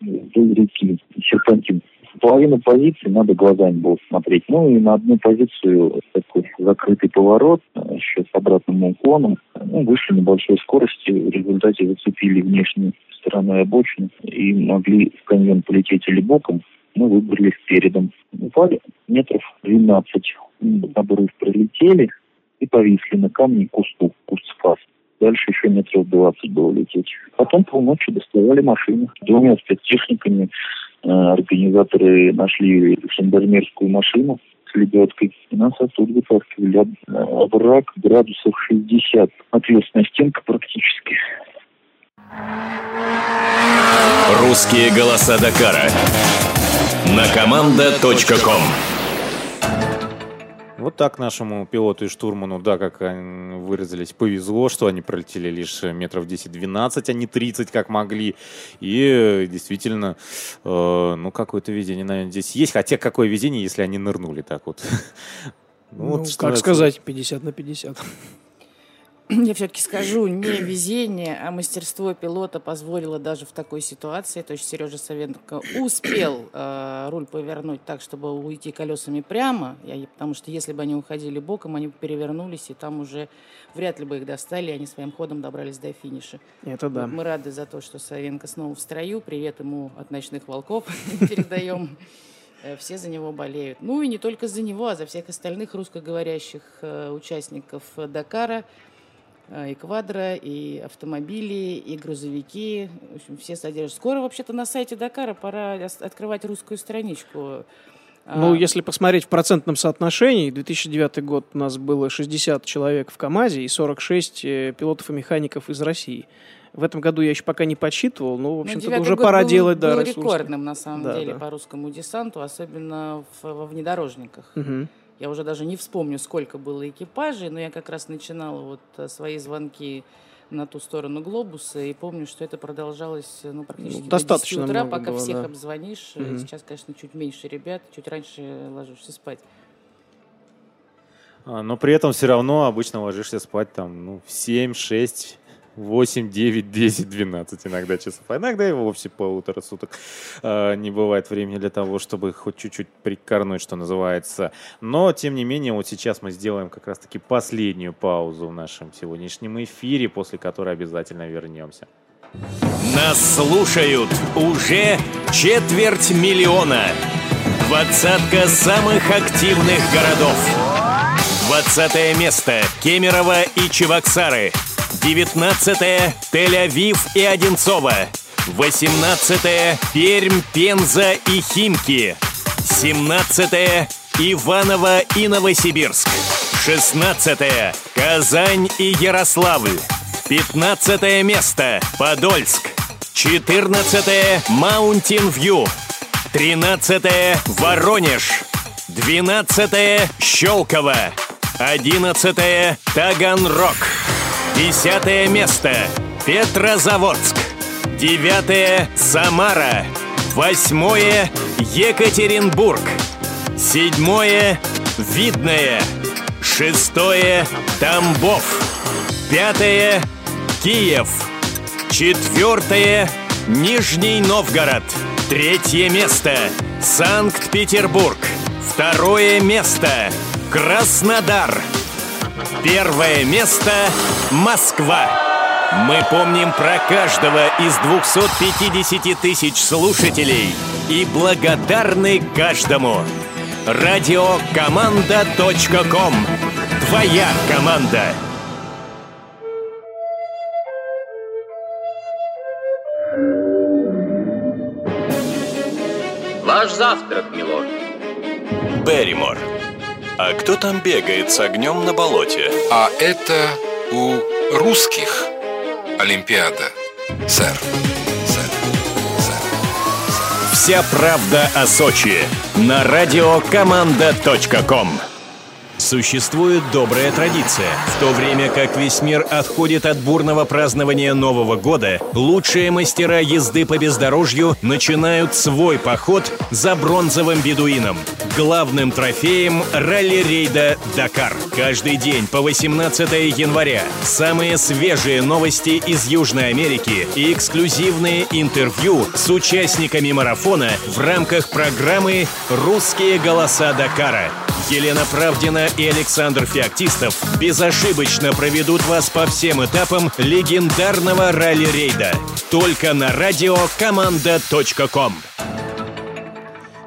вдоль реки, серпантин половину позиции надо глазами было смотреть. Ну и на одну позицию такой закрытый поворот, еще с обратным уклоном. Ну, вышли на большой скорости, в результате зацепили внешнюю сторону обочины и могли в каньон полететь или боком. Мы выбрали передом. Упали метров 12. Обрыв пролетели и повисли на камне кусту, куст спас. Дальше еще метров 20 было лететь. Потом полночи доставали машины двумя спецтехниками Э, организаторы нашли жандармерскую машину с лебедкой, и нас оттуда вытаскивали. Враг градусов 60. Ответственная стенка практически. Русские голоса Дакара. На команда.ком вот так нашему пилоту и штурману, да, как они выразились, повезло, что они пролетели лишь метров 10-12, а не 30, как могли. И действительно, э, ну, какое-то везение, наверное, здесь есть. Хотя какое везение, если они нырнули так вот. Ну, ну вот, как сказать, 50 на 50. Я все-таки скажу, не везение, а мастерство пилота позволило даже в такой ситуации, то есть Сережа Савенко успел э, руль повернуть так, чтобы уйти колесами прямо, я, потому что если бы они уходили боком, они бы перевернулись, и там уже вряд ли бы их достали, и они своим ходом добрались до финиша. Это да. Мы рады за то, что Савенко снова в строю, привет ему от ночных волков передаем. Э, все за него болеют. Ну и не только за него, а за всех остальных русскоговорящих э, участников Дакара – и квадро, и автомобили, и грузовики. В общем, все содержат. Скоро вообще-то на сайте Дакара пора открывать русскую страничку. Ну, а... если посмотреть в процентном соотношении, 2009 год у нас было 60 человек в КАМАЗе и 46 э, пилотов и механиков из России. В этом году я еще пока не подсчитывал, но, в ну, общем-то, уже пора был, делать, да, был рекордным, на самом да, деле, да. по русскому десанту, особенно в, во внедорожниках. Угу. Я уже даже не вспомню, сколько было экипажей, но я как раз начинала вот э, свои звонки на ту сторону глобуса, и помню, что это продолжалось ну, практически ну, достаточно до 10 утра, много пока было, всех да. обзвонишь. Угу. Сейчас, конечно, чуть меньше ребят, чуть раньше ложишься спать. А, но при этом все равно обычно ложишься спать там ну, в 7-6 8, 9, 10, 12 иногда часов. А иногда и вовсе полутора суток э, не бывает времени для того, чтобы хоть чуть-чуть прикорнуть, что называется. Но, тем не менее, вот сейчас мы сделаем как раз-таки последнюю паузу в нашем сегодняшнем эфире, после которой обязательно вернемся. Нас слушают уже четверть миллиона. Двадцатка самых активных городов. Двадцатое место Кемерово и Чебоксары. Девятнадцатое Тель-Авив и Одинцово. Восемнадцатое Пермь, Пенза и Химки. Семнадцатое Иваново и Новосибирск. Шестнадцатое Казань и Ярославль. Пятнадцатое место Подольск. Четырнадцатое Маунтин Вью. Тринадцатое Воронеж. Двенадцатое Щелково. Одиннадцатое Таганрог. Десятое место Петрозаводск. Девятое Самара. Восьмое Екатеринбург. Седьмое Видное. Шестое Тамбов. Пятое Киев. Четвертое Нижний Новгород. Третье место Санкт-Петербург. Второе место Краснодар. Первое место Москва. Мы помним про каждого из 250 тысяч слушателей и благодарны каждому. Радиокоманда.ком. Твоя команда. Ваш завтрак, милорд. Берримор. А кто там бегает с огнем на болоте? А это у русских Олимпиада, сэр. Сэр. Сэр. Вся правда о Сочи на радиокоманда.ком. Существует добрая традиция. В то время как весь мир отходит от бурного празднования Нового года, лучшие мастера езды по бездорожью начинают свой поход за бронзовым бедуином, главным трофеем ралли-рейда «Дакар». Каждый день по 18 января самые свежие новости из Южной Америки и эксклюзивные интервью с участниками марафона в рамках программы «Русские голоса Дакара». Елена Правдина и Александр Феоктистов безошибочно проведут вас по всем этапам легендарного ралли-рейда. Только на радиокоманда.ком.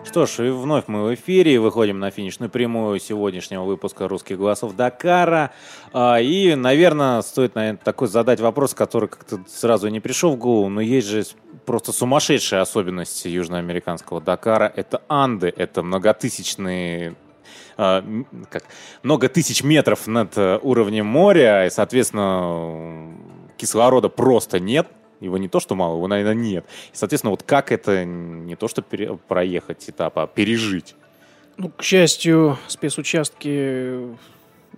Что ж, и вновь мы в эфире, выходим на финишную прямую сегодняшнего выпуска «Русских голосов Дакара». А, И, наверное, стоит наверное, такой задать вопрос, который как-то сразу не пришел в голову, но есть же просто сумасшедшие особенности южноамериканского Дакара. Это Анды, это многотысячные как, много тысяч метров над э, уровнем моря, и, соответственно, кислорода просто нет. Его не то, что мало, его, наверное, нет. И, соответственно, вот как это не то, что пере- проехать этап, а пережить? Ну, к счастью, спецучастки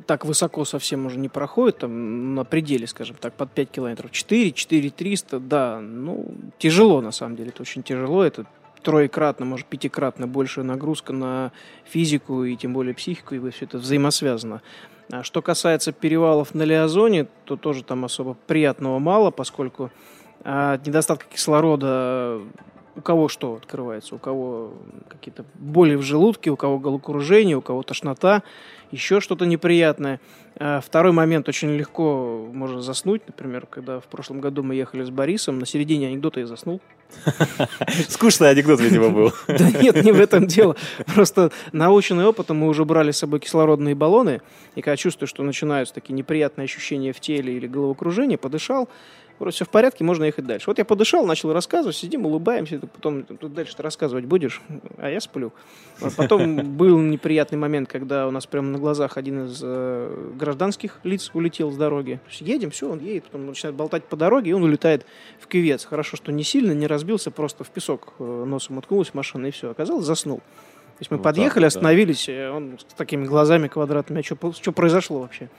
так высоко совсем уже не проходят, там на пределе, скажем так, под 5 километров. 4, 4 300, да, ну, тяжело на самом деле, это очень тяжело, это троекратно, может, пятикратно большая нагрузка на физику и тем более психику, и все это взаимосвязано. А что касается перевалов на Лиазоне, то тоже там особо приятного мало, поскольку а, от недостатка кислорода у кого что открывается, у кого какие-то боли в желудке, у кого головокружение, у кого тошнота, еще что-то неприятное. А Второй момент, очень легко можно заснуть, например, когда в прошлом году мы ехали с Борисом, на середине анекдота я заснул. Скучный анекдот, видимо, был. Да нет, не в этом дело. Просто наученный опытом мы уже брали с собой кислородные баллоны, и когда чувствую, что начинаются такие неприятные ощущения в теле или головокружение, подышал, вроде все в порядке, можно ехать дальше. Вот я подышал, начал рассказывать, сидим, улыбаемся, потом тут дальше ты рассказывать будешь, а я сплю. А Потом был неприятный момент, когда у нас прямо на глазах один из э, гражданских лиц улетел с дороги. Едем, все, он едет, потом начинает болтать по дороге, и он улетает в кювец. Хорошо, что не сильно, не разбился, просто в песок э, носом уткнулась машина, и все. Оказалось, заснул. То есть мы Вот так подъехали, да. остановились, э, он с такими глазами квадратными. А что, что произошло вообще?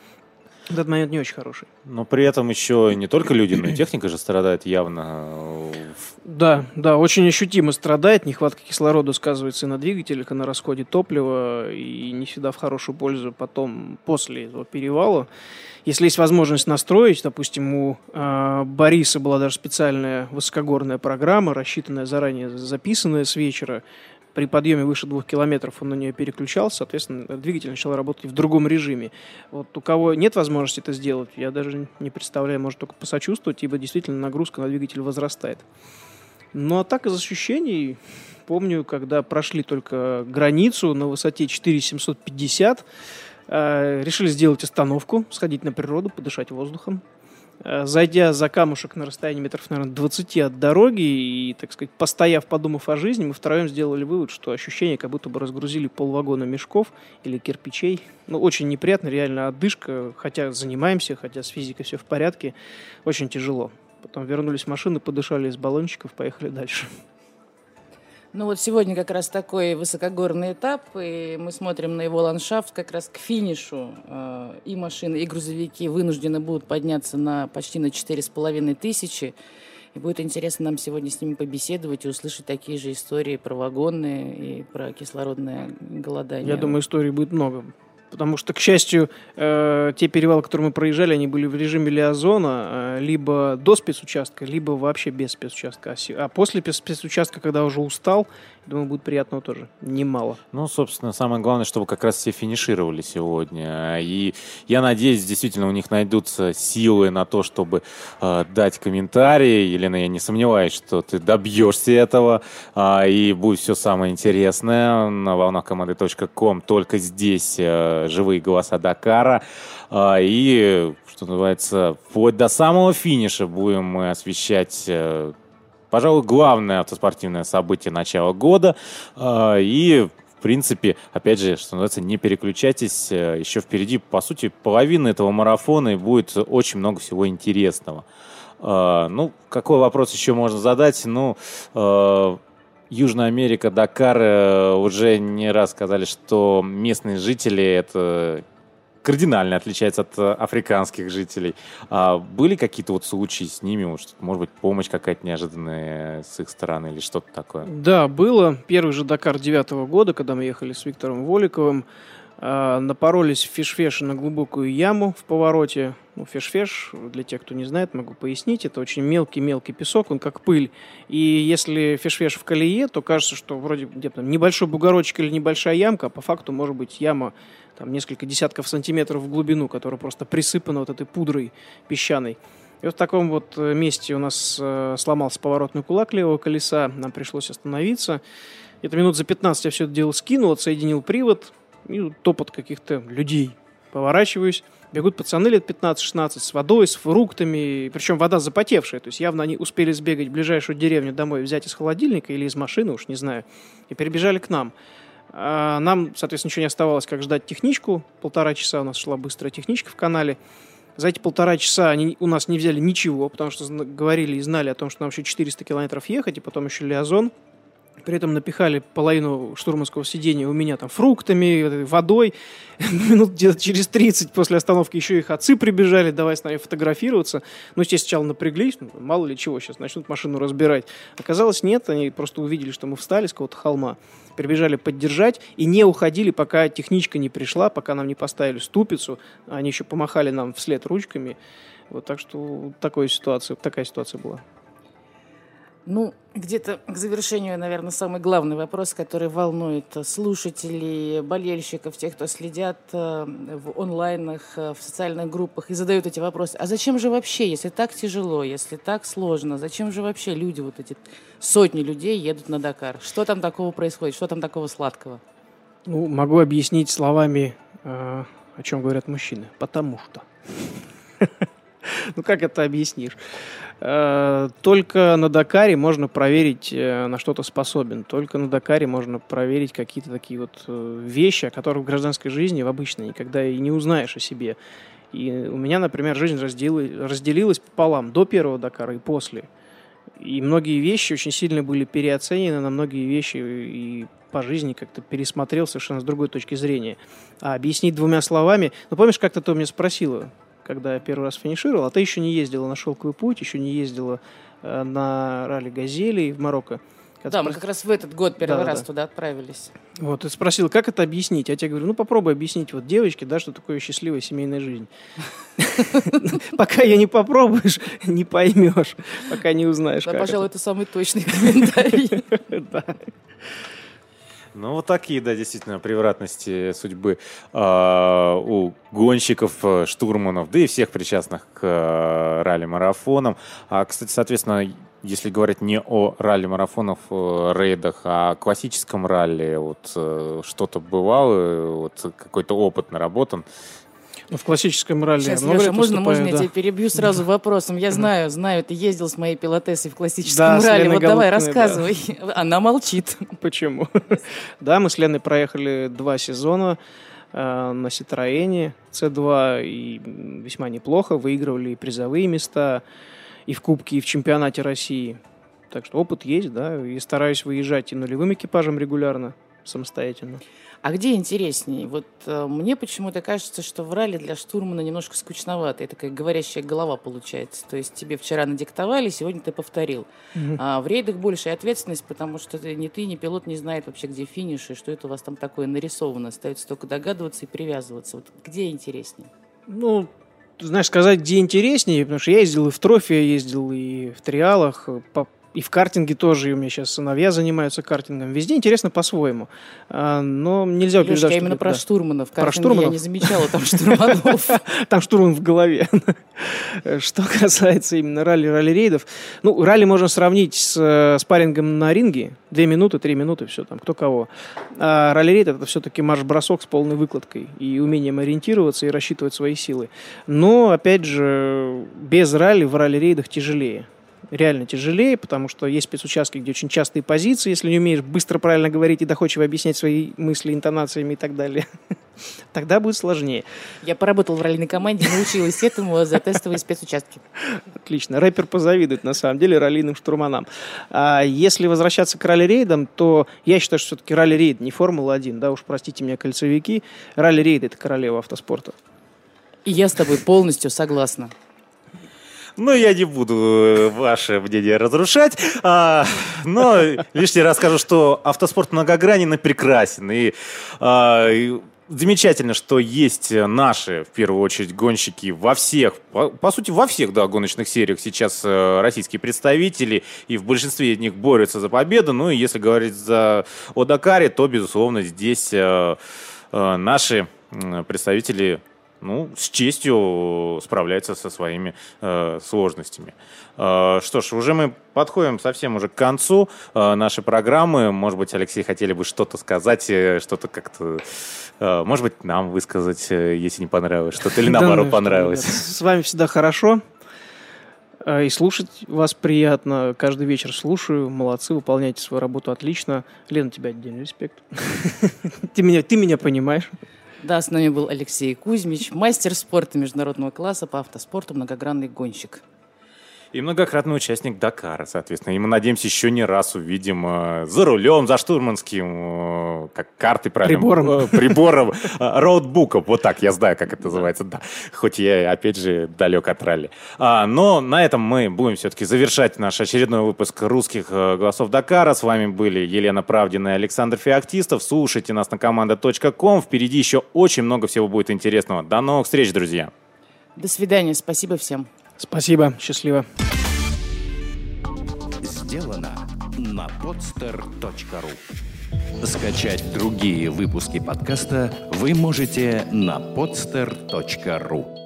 Этот момент не очень хороший. Но при этом еще не только люди, но и техника же страдает явно. Да, да, очень ощутимо страдает. Нехватка кислорода сказывается и на двигателях, и на расходе топлива, и не всегда в хорошую пользу потом, после этого перевала. Если есть возможность настроить, допустим, у э, Бориса была даже специальная высокогорная программа, рассчитанная заранее, записанная с вечера, при подъеме выше двух километров он на нее переключался, соответственно, двигатель начал работать в другом режиме. Вот у кого нет возможности это сделать, я даже не представляю, может только посочувствовать, ибо действительно нагрузка на двигатель возрастает. Ну а так из ощущений, помню, когда прошли только границу на высоте 4750, э, решили сделать остановку, сходить на природу, подышать воздухом. Э, зайдя за камушек на расстоянии метров, наверное, 20 от дороги и, так сказать, постояв, подумав о жизни, мы втроем сделали вывод, что ощущение, как будто бы разгрузили полвагона мешков или кирпичей. Ну, очень неприятно, реально отдышка, хотя занимаемся, хотя с физикой все в порядке, очень тяжело. Потом вернулись в машину, подышали из баллончиков, поехали дальше. Ну вот сегодня как раз такой высокогорный этап, и мы смотрим на его ландшафт как раз к финишу. Э, и машины, и грузовики вынуждены будут подняться на почти на четыре с половиной тысячи. И будет интересно нам сегодня с ними побеседовать и услышать такие же истории про вагоны и про кислородное голодание. Я думаю, историй будет много. Потому что, к счастью, э, те перевалы, которые мы проезжали, они были в режиме лиазона, э, либо до спецучастка, либо вообще без спецучастка. А, а после спецучастка, когда уже устал, Думаю, будет приятного тоже. Немало. Ну, собственно, самое главное, чтобы как раз все финишировали сегодня. И я надеюсь, действительно, у них найдутся силы на то, чтобы э, дать комментарии. Елена, я не сомневаюсь, что ты добьешься этого. Э, и будет все самое интересное на волнах команды.ком. Только здесь э, живые голоса Дакара. Э, и, что называется, вплоть до самого финиша будем мы освещать э, пожалуй, главное автоспортивное событие начала года. А, и в принципе, опять же, что называется, не переключайтесь. Э, еще впереди, по сути, половина этого марафона и будет очень много всего интересного. А, ну, какой вопрос еще можно задать? Ну, э, Южная Америка, Дакар э, уже не раз сказали, что местные жители это кардинально отличается от э, африканских жителей. А были какие-то вот случаи с ними, может, может быть, помощь какая-то неожиданная с их стороны или что-то такое? Да, было. Первый же Дакар девятого года, когда мы ехали с Виктором Воликовым, напоролись в фишфеше на глубокую яму в повороте. Ну, фишфеш, для тех, кто не знает, могу пояснить, это очень мелкий-мелкий песок, он как пыль. И если фишфеш в колее, то кажется, что вроде где-то небольшой бугорочек или небольшая ямка, а по факту может быть яма там несколько десятков сантиметров в глубину, которая просто присыпана вот этой пудрой песчаной. И вот в таком вот э, месте у нас э, сломался поворотный кулак левого колеса, нам пришлось остановиться. Это минут за 15 я все это дело скинул, отсоединил привод, и топот каких-то людей. Поворачиваюсь, бегут пацаны лет 15-16 с водой, с фруктами, причем вода запотевшая, то есть явно они успели сбегать в ближайшую деревню домой, взять из холодильника или из машины, уж не знаю, и перебежали к нам. А нам, соответственно, ничего не оставалось, как ждать техничку. Полтора часа у нас шла быстрая техничка в канале. За эти полтора часа они у нас не взяли ничего, потому что говорили и знали о том, что нам еще 400 километров ехать, и потом еще Лиазон. При этом напихали половину штурманского сидения у меня там фруктами, водой. Минут где-то через 30 после остановки еще их отцы прибежали, давай с нами фотографироваться. Ну, естественно, сначала напряглись, ну, мало ли чего, сейчас начнут машину разбирать. Оказалось, нет, они просто увидели, что мы встали с какого-то холма, прибежали поддержать и не уходили, пока техничка не пришла, пока нам не поставили ступицу. Они еще помахали нам вслед ручками. Вот так что такая ситуация, такая ситуация была. Ну, где-то к завершению, наверное, самый главный вопрос, который волнует слушателей, болельщиков, тех, кто следят э, в онлайнах, э, в социальных группах и задают эти вопросы. А зачем же вообще, если так тяжело, если так сложно, зачем же вообще люди, вот эти сотни людей едут на Дакар? Что там такого происходит, что там такого сладкого? Ну, могу объяснить словами, э, о чем говорят мужчины. Потому что. Ну, как это объяснишь? Э, только на Дакаре можно проверить, э, на что то способен. Только на Дакаре можно проверить какие-то такие вот э, вещи, о которых в гражданской жизни в обычной никогда и не узнаешь о себе. И у меня, например, жизнь разделилась пополам до первого Дакара и после. И многие вещи очень сильно были переоценены, на многие вещи и по жизни как-то пересмотрел совершенно с другой точки зрения. А объяснить двумя словами... Ну, помнишь, как-то ты у меня спросила, когда я первый раз финишировал, а ты еще не ездила на шелковый путь, еще не ездила э, на ралли «Газели» в Марокко. Когда да, мы как раз в этот год первый да, раз да. туда отправились. Вот, и спросил, как это объяснить? Я тебе говорю, ну попробуй объяснить вот девочке, да, что такое счастливая семейная жизнь. Пока я не попробуешь, не поймешь, пока не узнаешь. Да, пожалуй, это самый точный комментарий. Ну, вот такие, да, действительно, превратности судьбы э, у гонщиков, э, штурманов, да и всех причастных к э, ралли-марафонам. А, кстати, соответственно, если говорить не о ралли-марафонах, э, рейдах, а о классическом ралли, вот э, что-то бывало, вот какой-то опыт наработан, в классическом ралли. Сейчас, Много Леша, можно, можно да. я тебя перебью сразу да. вопросом? Я знаю, знаю, ты ездил с моей пилотессой в классическом да, ралли. Вот давай, рассказывай. Да. Она молчит. Почему? да, мы с Леной проехали два сезона э, на Ситроене C2 и весьма неплохо. Выигрывали и призовые места и в Кубке, и в чемпионате России. Так что опыт есть, да, и стараюсь выезжать и нулевым экипажем регулярно, самостоятельно. А где интереснее? Вот э, мне почему-то кажется, что в ралли для штурмана немножко скучновато. Это такая говорящая голова получается. То есть тебе вчера надиктовали, сегодня ты повторил. Угу. А в рейдах большая ответственность, потому что ты, ни ты, ни пилот не знает вообще, где финиш, и что это у вас там такое нарисовано. Остается только догадываться и привязываться. Вот где интереснее? Ну, знаешь, сказать, где интереснее, потому что я ездил и в трофе, я ездил и в триалах, по и в картинге тоже, и у меня сейчас сыновья занимаются картингом. Везде интересно по-своему. А, но нельзя утверждать, Лешка, именно про штурманов. Про штурманов? я не замечала там штурманов. Там штурман в голове. Что касается именно ралли, ралли-рейдов. Ну, ралли можно сравнить с э, спаррингом на ринге. Две минуты, три минуты, все там, кто кого. А ралли-рейд это все-таки марш-бросок с полной выкладкой и умением ориентироваться и рассчитывать свои силы. Но, опять же, без ралли в ралли-рейдах тяжелее реально тяжелее, потому что есть спецучастки, где очень частые позиции, если не умеешь быстро правильно говорить и доходчиво объяснять свои мысли интонациями и так далее. Тогда будет сложнее. Я поработал в раллиной команде, научилась этому за тестовые спецучастки. Отлично. Рэпер позавидует, на самом деле, раллиным штурманам. А если возвращаться к ралли-рейдам, то я считаю, что все-таки ралли-рейд не Формула-1, да, уж простите меня, кольцевики. Ралли-рейд – это королева автоспорта. И я с тобой полностью согласна. Ну, я не буду э, ваше мнение разрушать, а, но лишний раз скажу, что автоспорт многогранен и прекрасен. И, а, и замечательно, что есть наши, в первую очередь, гонщики во всех, по, по сути, во всех, да, гоночных сериях сейчас э, российские представители, и в большинстве из них борются за победу. Ну, и если говорить за, о Дакаре, то, безусловно, здесь э, э, наши представители ну, с честью справляется со своими э, сложностями. Э, что ж, уже мы подходим совсем уже к концу э, нашей программы. Может быть, Алексей, хотели бы что-то сказать, э, что-то как-то, э, может быть, нам высказать, э, если не понравилось что-то, или наоборот понравилось. С вами всегда хорошо. Э, и слушать вас приятно. Каждый вечер слушаю. Молодцы, выполняете свою работу отлично. Лена, тебе отдельный респект. Ты меня, ты меня понимаешь. Да, с нами был Алексей Кузьмич, мастер спорта международного класса по автоспорту, многогранный гонщик. И многократный участник Дакара, соответственно. И мы надеемся, еще не раз увидим э, за рулем, за штурманским, э, как карты правильно? Прибором. Э, прибором, роутбуком. Вот так, я знаю, как это называется, да. Хоть я, опять же, далек от ралли. А, но на этом мы будем все-таки завершать наш очередной выпуск русских голосов Дакара. С вами были Елена Правдина и Александр Феоктистов. Слушайте нас на команда.ком. Впереди еще очень много всего будет интересного. До новых встреч, друзья. До свидания. Спасибо всем. Спасибо, счастливо. Сделано на podster.ru Скачать другие выпуски подкаста вы можете на podster.ru